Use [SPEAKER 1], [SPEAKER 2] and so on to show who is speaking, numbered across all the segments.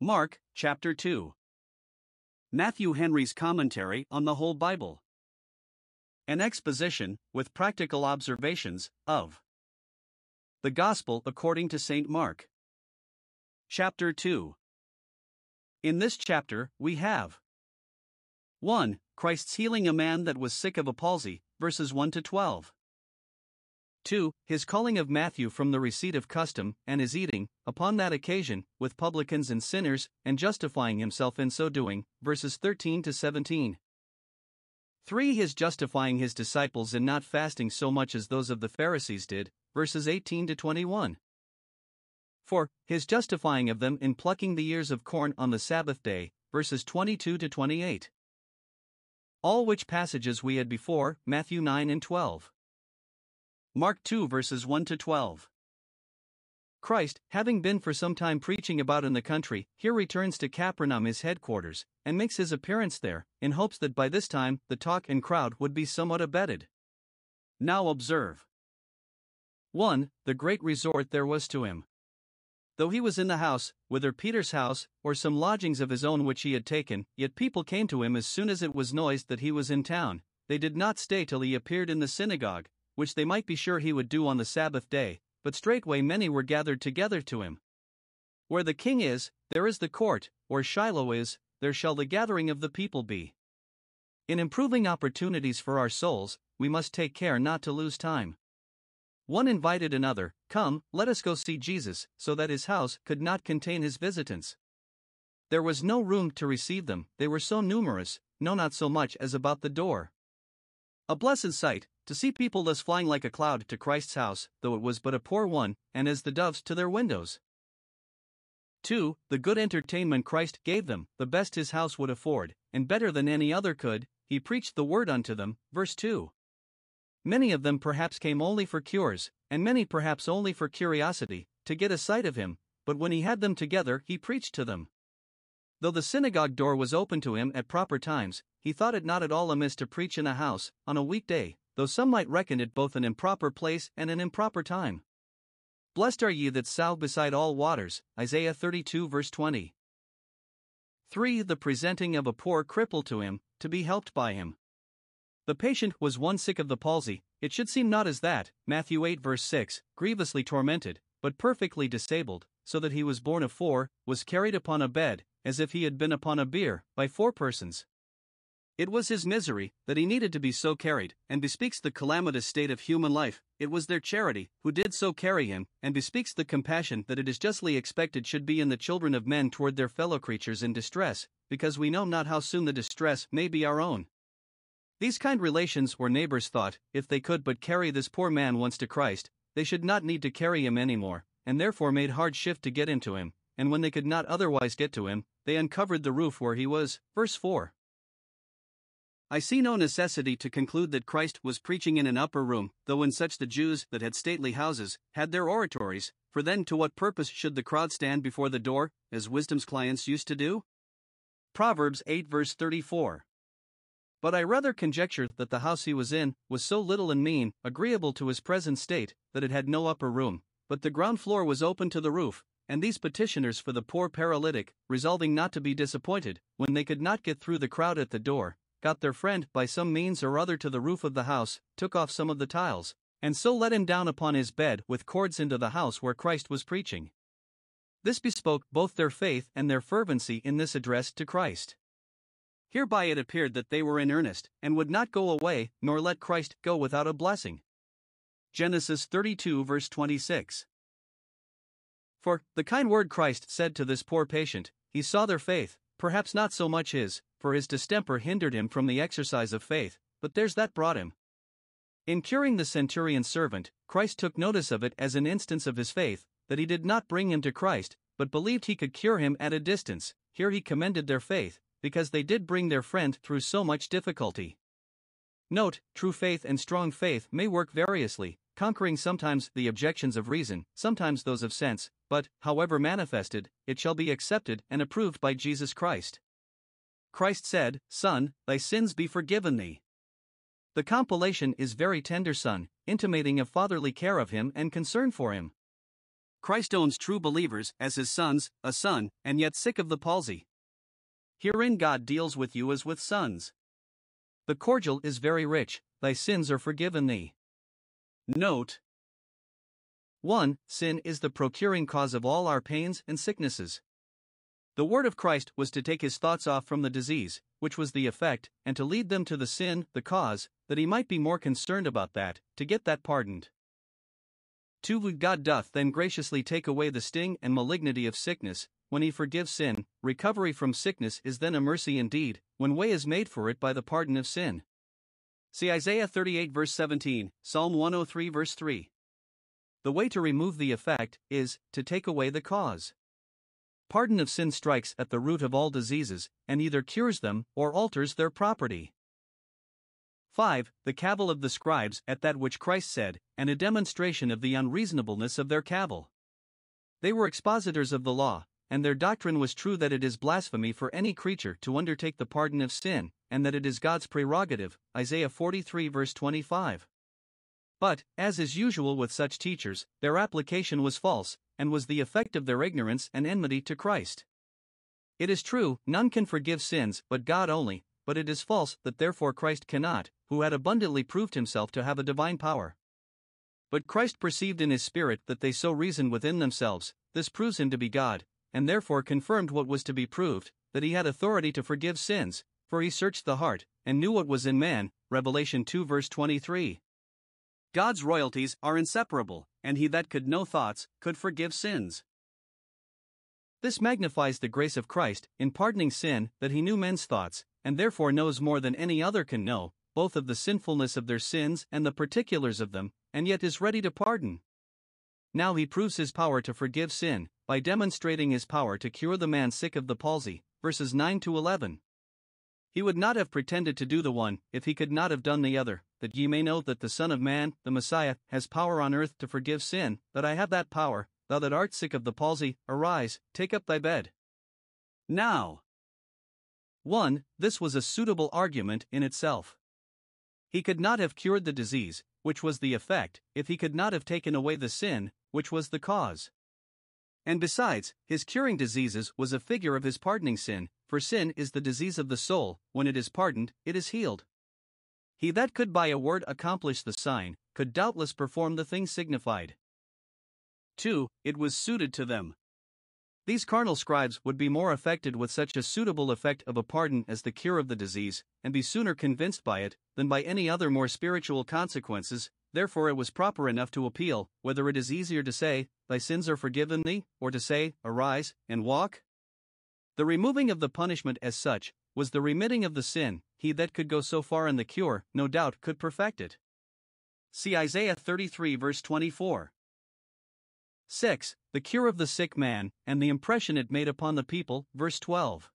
[SPEAKER 1] Mark, chapter 2. Matthew Henry's commentary on the whole Bible. An exposition, with practical observations, of the Gospel according to St. Mark. Chapter 2. In this chapter, we have 1. Christ's healing a man that was sick of a palsy, verses 1 to 12. 2. His calling of Matthew from the receipt of custom, and his eating, upon that occasion, with publicans and sinners, and justifying himself in so doing, verses 13 to 17. 3. His justifying his disciples in not fasting so much as those of the Pharisees did, verses 18 to 21. 4. His justifying of them in plucking the ears of corn on the Sabbath day, verses 22 to 28. All which passages we had before, Matthew 9 and 12. Mark 2 verses 1 to 12. Christ, having been for some time preaching about in the country, here returns to Capernaum, his headquarters, and makes his appearance there, in hopes that by this time the talk and crowd would be somewhat abated. Now observe 1. The great resort there was to him. Though he was in the house, whether Peter's house, or some lodgings of his own which he had taken, yet people came to him as soon as it was noised that he was in town. They did not stay till he appeared in the synagogue, which they might be sure he would do on the Sabbath day, but straightway many were gathered together to him. Where the king is, there is the court, where Shiloh is, there shall the gathering of the people be. In improving opportunities for our souls, we must take care not to lose time. One invited another, Come, let us go see Jesus, so that his house could not contain his visitants. There was no room to receive them, they were so numerous, no, not so much as about the door. A blessed sight, to see people thus flying like a cloud to Christ's house, though it was but a poor one, and as the doves to their windows. 2. The good entertainment Christ gave them, the best his house would afford, and better than any other could, he preached the word unto them. Verse 2. Many of them perhaps came only for cures, and many perhaps only for curiosity, to get a sight of him, but when he had them together, he preached to them. Though the synagogue door was open to him at proper times, he thought it not at all amiss to preach in a house, on a weekday, though some might reckon it both an improper place and an improper time. Blessed are ye that sow beside all waters, Isaiah 32 verse 20. 3. The presenting of a poor cripple to him, to be helped by him. The patient was one sick of the palsy, it should seem not as that, Matthew 8 verse 6, grievously tormented, but perfectly disabled, so that he was borne of four, was carried upon a bed, as if he had been upon a bier, by four persons. It was his misery that he needed to be so carried, and bespeaks the calamitous state of human life. It was their charity who did so carry him, and bespeaks the compassion that it is justly expected should be in the children of men toward their fellow creatures in distress, because we know not how soon the distress may be our own. These kind relations or neighbors thought, if they could but carry this poor man once to Christ, they should not need to carry him any more, and therefore made hard shift to get into him, and when they could not otherwise get to him, they uncovered the roof where he was. Verse 4. I see no necessity to conclude that Christ was preaching in an upper room, though in such the Jews that had stately houses had their oratories, for then to what purpose should the crowd stand before the door, as wisdom's clients used to do? Proverbs 8 verse 34. But I rather conjecture that the house he was in was so little and mean, agreeable to his present state, that it had no upper room, but the ground floor was open to the roof, and these petitioners for the poor paralytic, resolving not to be disappointed, when they could not get through the crowd at the door, got their friend by some means or other to the roof of the house, took off some of the tiles, and so let him down upon his bed with cords into the house where Christ was preaching. This bespoke both their faith and their fervency in this address to Christ. Hereby it appeared that they were in earnest, and would not go away, nor let Christ go without a blessing. Genesis 32, verse 26. For, the kind word Christ said to this poor patient, he saw their faith, perhaps not so much his, for his distemper hindered him from the exercise of faith, but there's that brought him. In curing the centurion's servant, Christ took notice of it as an instance of his faith, that he did not bring him to Christ, but believed he could cure him at a distance. Here he commended their faith, because they did bring their friend through so much difficulty. Note, true faith and strong faith may work variously, conquering sometimes the objections of reason, sometimes those of sense, but, however manifested, it shall be accepted and approved by Jesus Christ. Christ said, Son, thy sins be forgiven thee. The compellation is very tender son, intimating a fatherly care of him and concern for him. Christ owns true believers as his sons, a son, and yet sick of the palsy. Herein God deals with you as with sons. The cordial is very rich, thy sins are forgiven thee. Note 1. Sin is the procuring cause of all our pains and sicknesses. The word of Christ was to take his thoughts off from the disease, which was the effect, and to lead them to the sin, the cause, that he might be more concerned about that, to get that pardoned. 2. God doth then graciously take away the sting and malignity of sickness, when he forgives sin, recovery from sickness is then a mercy indeed, when way is made for it by the pardon of sin. See Isaiah 38 verse 17, Psalm 103 verse 3. The way to remove the effect is to take away the cause. Pardon of sin strikes at the root of all diseases, and either cures them or alters their property. 5. The cavil of the scribes at that which Christ said, and a demonstration of the unreasonableness of their cavil. They were expositors of the law, and their doctrine was true that it is blasphemy for any creature to undertake the pardon of sin, and that it is God's prerogative. Isaiah 43 verse 25. But, as is usual with such teachers, their application was false, and was the effect of their ignorance and enmity to Christ. It is true, none can forgive sins but God only, but it is false that therefore Christ cannot, who had abundantly proved himself to have a divine power. But Christ perceived in his Spirit that they so reasoned within themselves, this proves him to be God, and therefore confirmed what was to be proved, that he had authority to forgive sins, for he searched the heart, and knew what was in man. Revelation 2 verse 23. God's royalties are inseparable, and he that could know thoughts could forgive sins. This magnifies the grace of Christ in pardoning sin that he knew men's thoughts, and therefore knows more than any other can know, both of the sinfulness of their sins and the particulars of them, and yet is ready to pardon. Now he proves his power to forgive sin, by demonstrating his power to cure the man sick of the palsy, verses 9 to 11. He would not have pretended to do the one if he could not have done the other, that ye may know that the Son of Man, the Messiah, has power on earth to forgive sin, that I have that power, thou that art sick of the palsy, arise, take up thy bed. Now, 1. This was a suitable argument in itself. He could not have cured the disease, which was the effect, if he could not have taken away the sin, which was the cause. And besides, his curing diseases was a figure of his pardoning sin, for sin is the disease of the soul, when it is pardoned, it is healed. He that could by a word accomplish the sign, could doubtless perform the thing signified. 2. It was suited to them. These carnal scribes would be more affected with such a suitable effect of a pardon as the cure of the disease, and be sooner convinced by it, than by any other more spiritual consequences, therefore it was proper enough to appeal, whether it is easier to say, Thy sins are forgiven thee, or to say, Arise, and walk? The removing of the punishment as such, was the remitting of the sin, he that could go so far in the cure, no doubt could perfect it. See Isaiah 33 verse 24. 6. The cure of the sick man, and the impression it made upon the people, verse 12.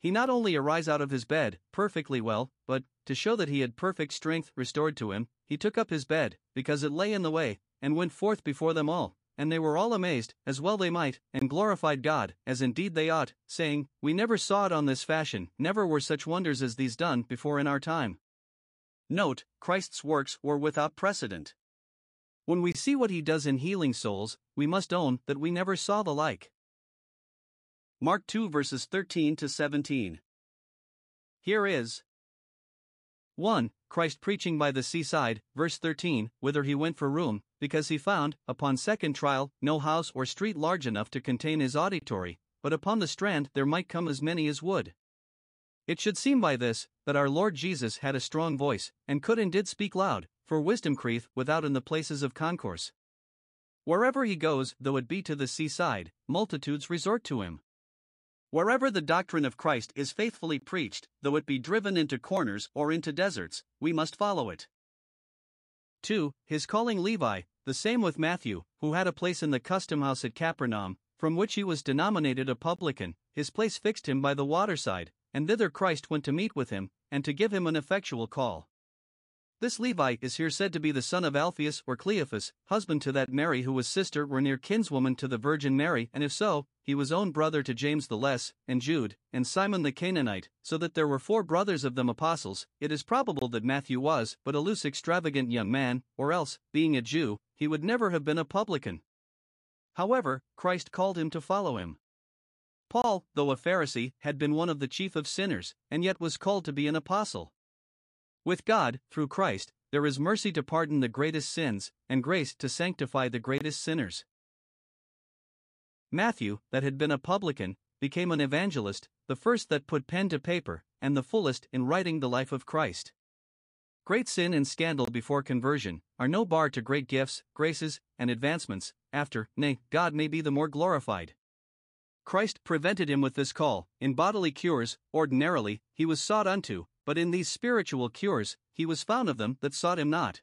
[SPEAKER 1] He not only arise out of his bed, perfectly well, but, to show that he had perfect strength restored to him, he took up his bed, because it lay in the way, and went forth before them all. And they were all amazed, as well they might, and glorified God, as indeed they ought, saying, We never saw it on this fashion, never were such wonders as these done before in our time. Note, Christ's works were without precedent. When we see what he does in healing souls, we must own that we never saw the like. Mark 2 verses 13 to 17. Here is 1. Christ preaching by the seaside, verse 13, whither he went for room, because he found, upon second trial, no house or street large enough to contain his auditory, but upon the strand there might come as many as would. It should seem by this, that our Lord Jesus had a strong voice, and could and did speak loud, for wisdom creeth without in the places of concourse. Wherever he goes, though it be to the seaside, multitudes resort to him. Wherever the doctrine of Christ is faithfully preached, though it be driven into corners or into deserts, we must follow it. 2. His calling Levi, the same with Matthew, who had a place in the custom house at Capernaum, from which he was denominated a publican, his place fixed him by the waterside, and thither Christ went to meet with him, and to give him an effectual call. This Levi is here said to be the son of Alphaeus or Cleophas, husband to that Mary who was sister or near kinswoman to the Virgin Mary, and if so, he was own brother to James the Less, and Jude, and Simon the Canaanite, so that there were four brothers of them apostles. It is probable that Matthew was but a loose extravagant young man, or else, being a Jew, he would never have been a publican. However, Christ called him to follow him. Paul, though a Pharisee, had been one of the chief of sinners, and yet was called to be an apostle. With God, through Christ, there is mercy to pardon the greatest sins, and grace to sanctify the greatest sinners. Matthew, that had been a publican, became an evangelist, the first that put pen to paper, and the fullest in writing the life of Christ. Great sin and scandal before conversion are no bar to great gifts, graces, and advancements, after, nay, God may be the more glorified. Christ prevented him with this call. In bodily cures, ordinarily, he was sought unto, but in these spiritual cures, he was found of them that sought him not.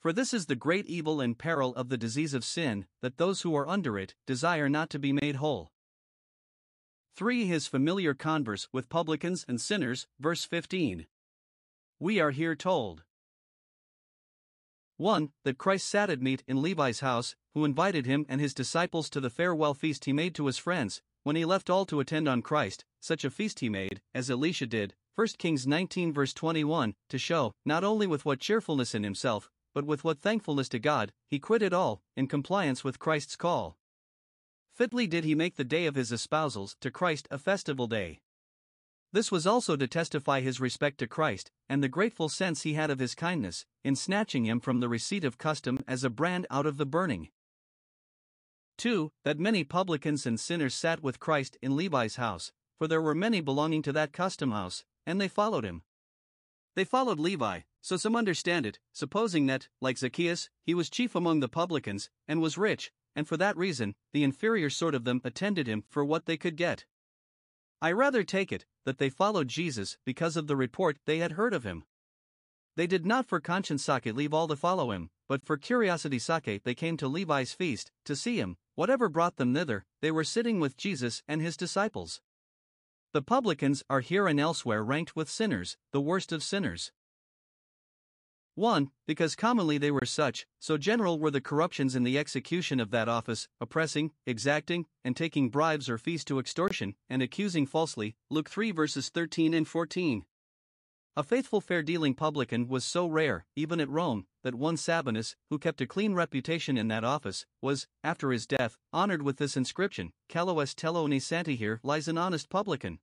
[SPEAKER 1] For this is the great evil and peril of the disease of sin, that those who are under it desire not to be made whole. 3. His familiar converse with publicans and sinners, verse 15. We are here told 1. That Christ sat at meat in Levi's house, who invited him and his disciples to the farewell feast he made to his friends, when he left all to attend on Christ, such a feast he made, as Elisha did, 1 Kings 19 verse 21, to show, not only with what cheerfulness in himself, but with what thankfulness to God, he quitted all, in compliance with Christ's call. Fitly did he make the day of his espousals to Christ a festival day. This was also to testify his respect to Christ, and the grateful sense he had of his kindness, in snatching him from the receipt of custom as a brand out of the burning. 2. That many publicans and sinners sat with Christ in Levi's house, for there were many belonging to that custom house, and they followed him. They followed Levi, so some understand it, supposing that, like Zacchaeus, he was chief among the publicans, and was rich, and for that reason, the inferior sort of them attended him for what they could get. I rather take it, that they followed Jesus because of the report they had heard of him. They did not for conscience sake leave all to follow him, but for curiosity sake they came to Levi's feast, to see him, whatever brought them thither, they were sitting with Jesus and his disciples. The publicans are here and elsewhere ranked with sinners, the worst of sinners. 1. Because commonly they were such, so general were the corruptions in the execution of that office, oppressing, exacting, and taking bribes or fees to extortion, and accusing falsely. Luke 3 verses 13 and 14. A faithful fair dealing publican was so rare, even at Rome, that one Sabinus, who kept a clean reputation in that office, was, after his death, honored with this inscription Calo est santi here lies an honest publican.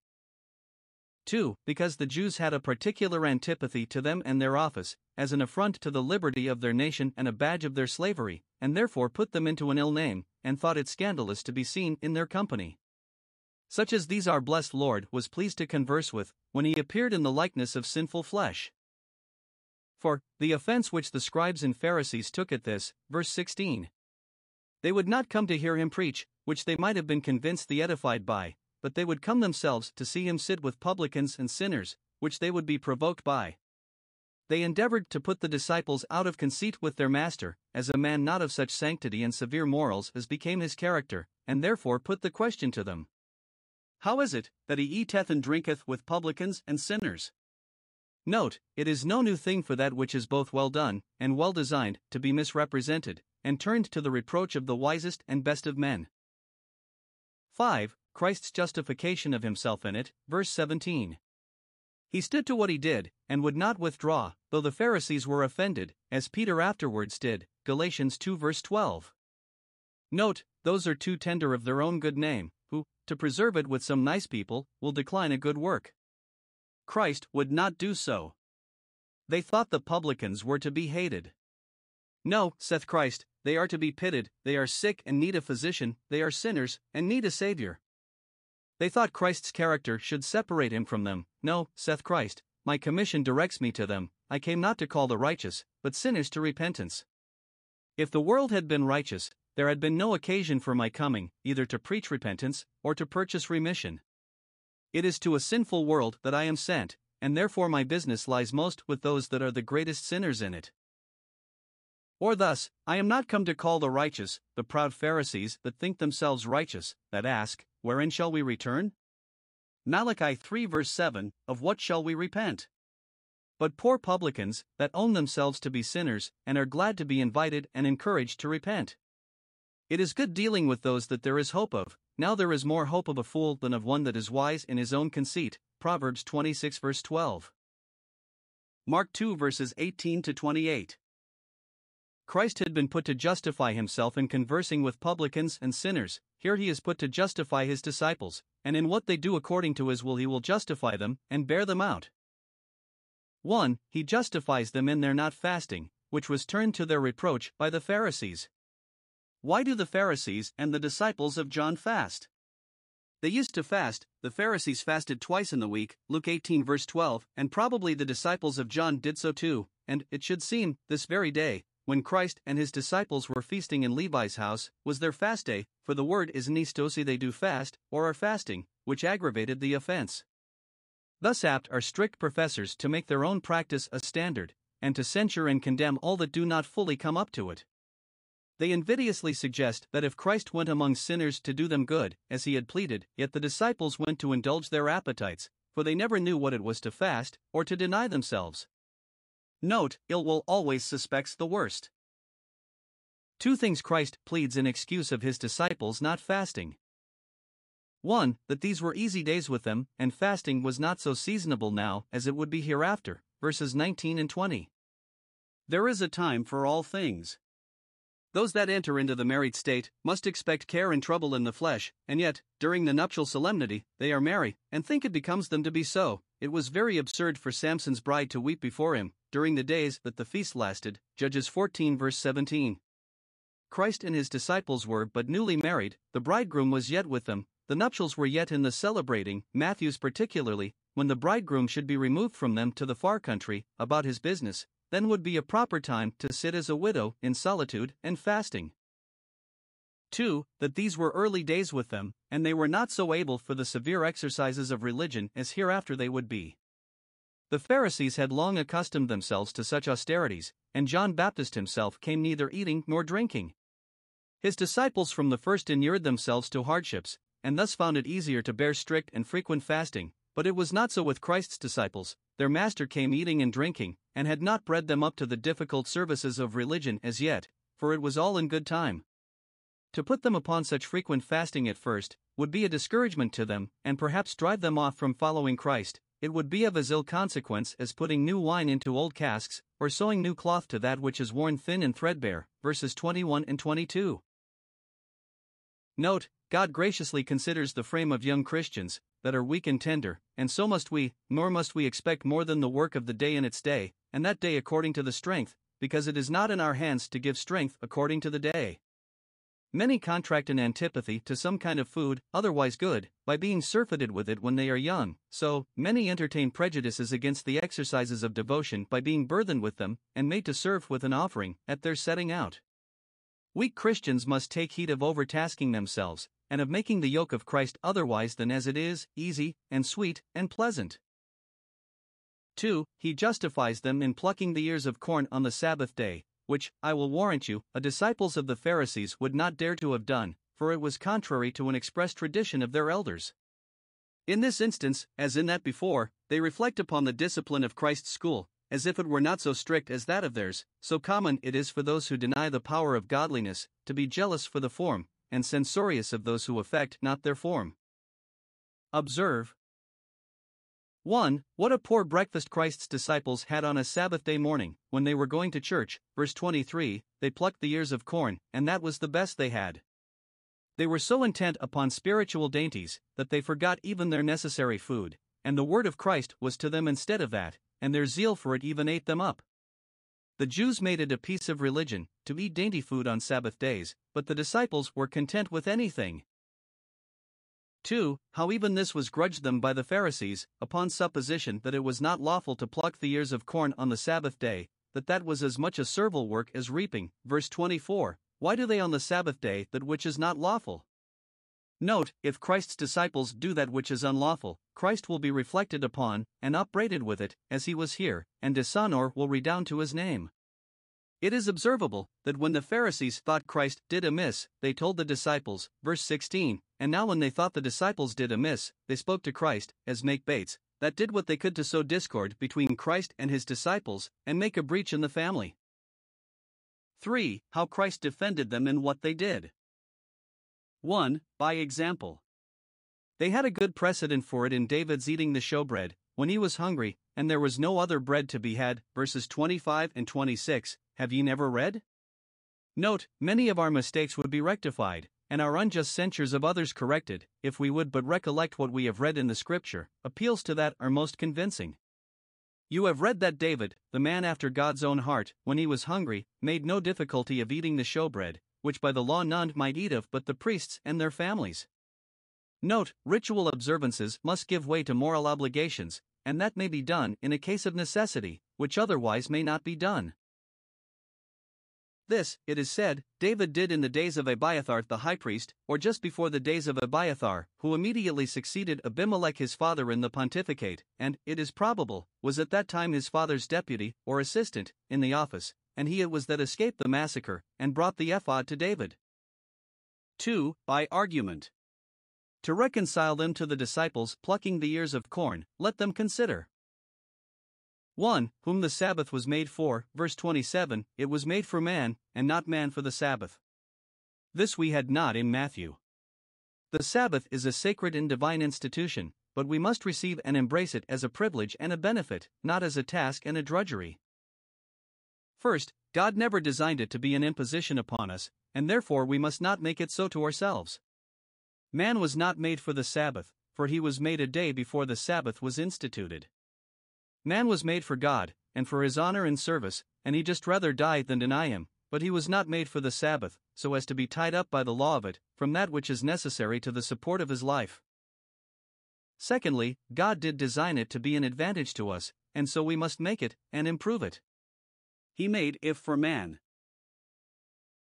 [SPEAKER 1] 2. Because the Jews had a particular antipathy to them and their office, as an affront to the liberty of their nation and a badge of their slavery, and therefore put them into an ill name, and thought it scandalous to be seen in their company. Such as these our blessed Lord was pleased to converse with, when he appeared in the likeness of sinful flesh. For, the offense which the scribes and Pharisees took at this, verse 16. They would not come to hear him preach, which they might have been convinced the edified by, but they would come themselves to see him sit with publicans and sinners, which they would be provoked by. They endeavored to put the disciples out of conceit with their master, as a man not of such sanctity and severe morals as became his character, and therefore put the question to them How is it that he eateth and drinketh with publicans and sinners? Note, it is no new thing for that which is both well done and well designed to be misrepresented, and turned to the reproach of the wisest and best of men. 5. Christ's justification of himself in it, verse 17. He stood to what he did, and would not withdraw, though the Pharisees were offended, as Peter afterwards did, Galatians 2 verse 12. Note, those are too tender of their own good name, who, to preserve it with some nice people, will decline a good work. Christ would not do so. They thought the publicans were to be hated. No, saith Christ, they are to be pitied, they are sick and need a physician, they are sinners and need a Savior. They thought Christ's character should separate him from them. No, saith Christ, my commission directs me to them. I came not to call the righteous, but sinners to repentance. If the world had been righteous, there had been no occasion for my coming, either to preach repentance, or to purchase remission. It is to a sinful world that I am sent, and therefore my business lies most with those that are the greatest sinners in it. Or thus, I am not come to call the righteous, the proud Pharisees that think themselves righteous, that ask, Wherein shall we return? Malachi 3 verse 7 Of what shall we repent? But poor publicans, that own themselves to be sinners, and are glad to be invited and encouraged to repent. It is good dealing with those that there is hope of. Now there is more hope of a fool than of one that is wise in his own conceit. Proverbs 26 verse 12. Mark 2 verses 18 to 28. Christ had been put to justify himself in conversing with publicans and sinners, here he is put to justify his disciples, and in what they do according to his will he will justify them and bear them out. 1. He justifies them in their not fasting, which was turned to their reproach by the Pharisees. Why do the Pharisees and the disciples of John fast? They used to fast, the Pharisees fasted twice in the week, Luke 18 verse 12, and probably the disciples of John did so too, and, it should seem, this very day, when Christ and his disciples were feasting in Levi's house, was their fast day, for the word is nistosi they do fast, or are fasting, which aggravated the offense. Thus apt are strict professors to make their own practice a standard, and to censure and condemn all that do not fully come up to it. They invidiously suggest that if Christ went among sinners to do them good, as he had pleaded, yet the disciples went to indulge their appetites, for they never knew what it was to fast, or to deny themselves. Note, ill will always suspects the worst. Two things Christ pleads in excuse of his disciples not fasting. 1. That these were easy days with them, and fasting was not so seasonable now as it would be hereafter, verses 19 and 20. There is a time for all things. Those that enter into the married state must expect care and trouble in the flesh, and yet, during the nuptial solemnity, they are merry, and think it becomes them to be so. It was very absurd for Samson's bride to weep before him, during the days that the feast lasted. Judges 14 verse 17. Christ and his disciples were but newly married, the bridegroom was yet with them, the nuptials were yet in the celebrating, Matthew's particularly, when the bridegroom should be removed from them to the far country, about his business, then would be a proper time to sit as a widow in solitude and fasting. 2. That these were early days with them, and they were not so able for the severe exercises of religion as hereafter they would be. The Pharisees had long accustomed themselves to such austerities, and John Baptist himself came neither eating nor drinking. His disciples from the first inured themselves to hardships, and thus found it easier to bear strict and frequent fasting, but it was not so with Christ's disciples, their master came eating and drinking, and had not bred them up to the difficult services of religion as yet, for it was all in good time. To put them upon such frequent fasting at first, would be a discouragement to them, and perhaps drive them off from following Christ, it would be of as ill consequence as putting new wine into old casks, or sewing new cloth to that which is worn thin and threadbare. Verses 21 and 22. Note, God graciously considers the frame of young Christians, that are weak and tender, and so must we, nor must we expect more than the work of the day in its day, and that day according to the strength, because it is not in our hands to give strength according to the day. Many contract an antipathy to some kind of food, otherwise good, by being surfeited with it when they are young, so, many entertain prejudices against the exercises of devotion by being burthened with them, and made to serve with an offering, at their setting out. Weak Christians must take heed of overtasking themselves, and of making the yoke of Christ otherwise than as it is, easy, and sweet, and pleasant. 2. He justifies them in plucking the ears of corn on the Sabbath day, which, I will warrant you, a disciples of the Pharisees would not dare to have done, for it was contrary to an express tradition of their elders. In this instance, as in that before, they reflect upon the discipline of Christ's school, as if it were not so strict as that of theirs, so common it is for those who deny the power of godliness, to be jealous for the form, and censorious of those who affect not their form. Observe, 1. What a poor breakfast Christ's disciples had on a Sabbath day morning, when they were going to church. Verse 23 They plucked the ears of corn, and that was the best they had. They were so intent upon spiritual dainties that they forgot even their necessary food, and the word of Christ was to them instead of that, and their zeal for it even ate them up. The Jews made it a piece of religion to eat dainty food on Sabbath days, but the disciples were content with anything. 2. How even this was grudged them by the Pharisees, upon supposition that it was not lawful to pluck the ears of corn on the Sabbath day, that that was as much a servile work as reaping. Verse 24 Why do they on the Sabbath day that which is not lawful? Note, if Christ's disciples do that which is unlawful, Christ will be reflected upon, and upbraided with it, as he was here, and dishonor will redound to his name. It is observable that when the Pharisees thought Christ did amiss, they told the disciples, verse 16, and now when they thought the disciples did amiss, they spoke to Christ, as make bates, that did what they could to sow discord between Christ and his disciples, and make a breach in the family. 3. How Christ defended them in what they did. 1. By example. They had a good precedent for it in David's eating the showbread, when he was hungry, and there was no other bread to be had. Verses 25 and 26. Have ye never read? Note, many of our mistakes would be rectified, and our unjust censures of others corrected, if we would but recollect what we have read in the Scripture. Appeals to that are most convincing. You have read that David, the man after God's own heart, when he was hungry, made no difficulty of eating the showbread, which by the law none might eat of but the priests and their families. Note, ritual observances must give way to moral obligations, and that may be done in a case of necessity, which otherwise may not be done. This, it is said, David did in the days of Abiathar the high priest, or just before the days of Abiathar, who immediately succeeded Abimelech his father in the pontificate, and, it is probable, was at that time his father's deputy, or assistant, in the office, and he it was that escaped the massacre, and brought the ephod to David. 2. By argument. To reconcile them to the disciples plucking the ears of corn, let them consider. 1. Whom the Sabbath was made for, verse 27, it was made for man, and not man for the Sabbath. This we had not in Matthew. The Sabbath is a sacred and divine institution, but we must receive and embrace it as a privilege and a benefit, not as a task and a drudgery. First, God never designed it to be an imposition upon us, and therefore we must not make it so to ourselves. Man was not made for the Sabbath, for he was made a day before the Sabbath was instituted. Man was made for God, and for his honor and service, and he just rather die than deny him, but he was not made for the Sabbath, so as to be tied up by the law of it, from that which is necessary to the support of his life. Secondly, God did design it to be an advantage to us, and so we must make it, and improve it. He made if for man,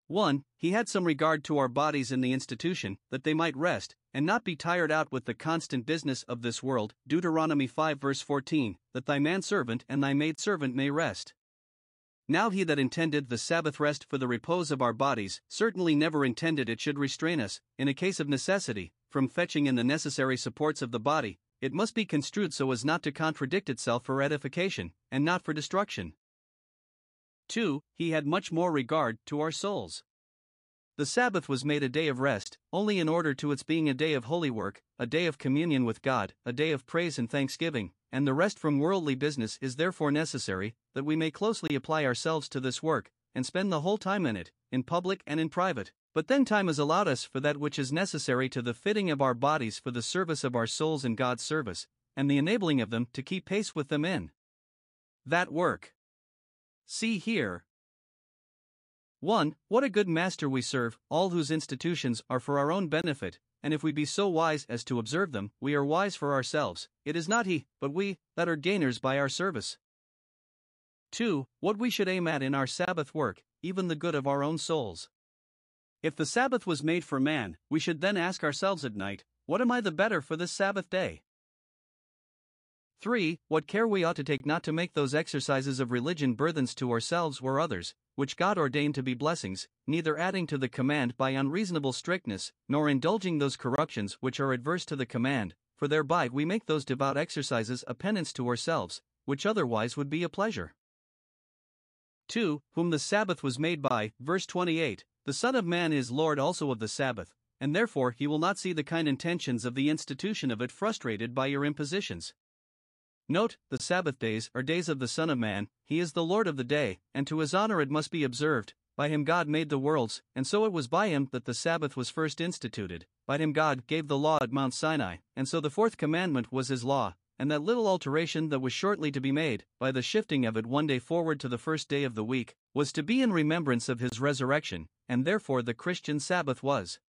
[SPEAKER 1] 1. He had some regard to our bodies in the institution, that they might rest, and not be tired out with the constant business of this world. Deuteronomy 5 verse 14, that thy manservant and thy maidservant may rest. Now he that intended the Sabbath rest for the repose of our bodies certainly never intended it should restrain us, in a case of necessity, from fetching in the necessary supports of the body. It must be construed so as not to contradict itself for edification, and not for destruction. 2. He had much more regard to our souls. The Sabbath was made a day of rest, only in order to its being a day of holy work, a day of communion with God, a day of praise and thanksgiving, and the rest from worldly business is therefore necessary, that we may closely apply ourselves to this work, and spend the whole time in it, in public and in private. But then time is allowed us for that which is necessary to the fitting of our bodies for the service of our souls in God's service, and the enabling of them to keep pace with them in that work. See here. 1. What a good master we serve, all whose institutions are for our own benefit, and if we be so wise as to observe them, we are wise for ourselves. It is not he, but we, that are gainers by our service. 2. What we should aim at in our Sabbath work, even the good of our own souls. If the Sabbath was made for man, we should then ask ourselves at night, What am I the better for this Sabbath day? 3. What care we ought to take not to make those exercises of religion burthens to ourselves or others, which God ordained to be blessings, neither adding to the command by unreasonable strictness, nor indulging those corruptions which are adverse to the command, for thereby we make those devout exercises a penance to ourselves, which otherwise would be a pleasure. 2. Whom the Sabbath was made by, verse 28, the Son of Man is Lord also of the Sabbath, and therefore he will not see the kind intentions of the institution of it frustrated by your impositions. Note, the Sabbath days are days of the Son of Man, he is the Lord of the day, and to his honor it must be observed. By him God made the worlds, and so it was by him that the Sabbath was first instituted. By him God gave the law at Mount Sinai, and so the fourth commandment was his law, and that little alteration that was shortly to be made, by the shifting of it one day forward to the first day of the week, was to be in remembrance of his resurrection, and therefore the Christian Sabbath was.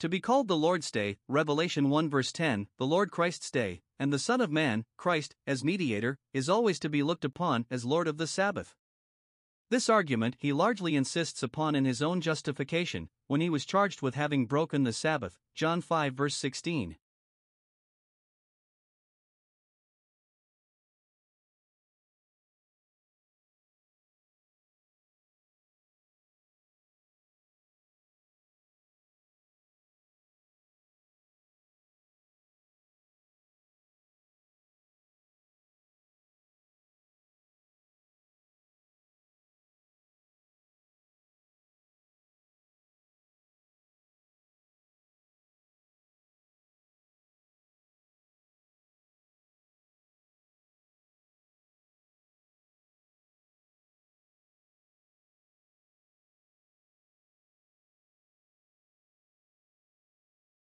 [SPEAKER 1] To be called the Lord's Day, Revelation 1 verse 10, the Lord Christ's Day, and the Son of Man, Christ, as mediator, is always to be looked upon as Lord of the Sabbath. This argument he largely insists upon in his own justification, when he was charged with having broken the Sabbath, John 5 verse 16.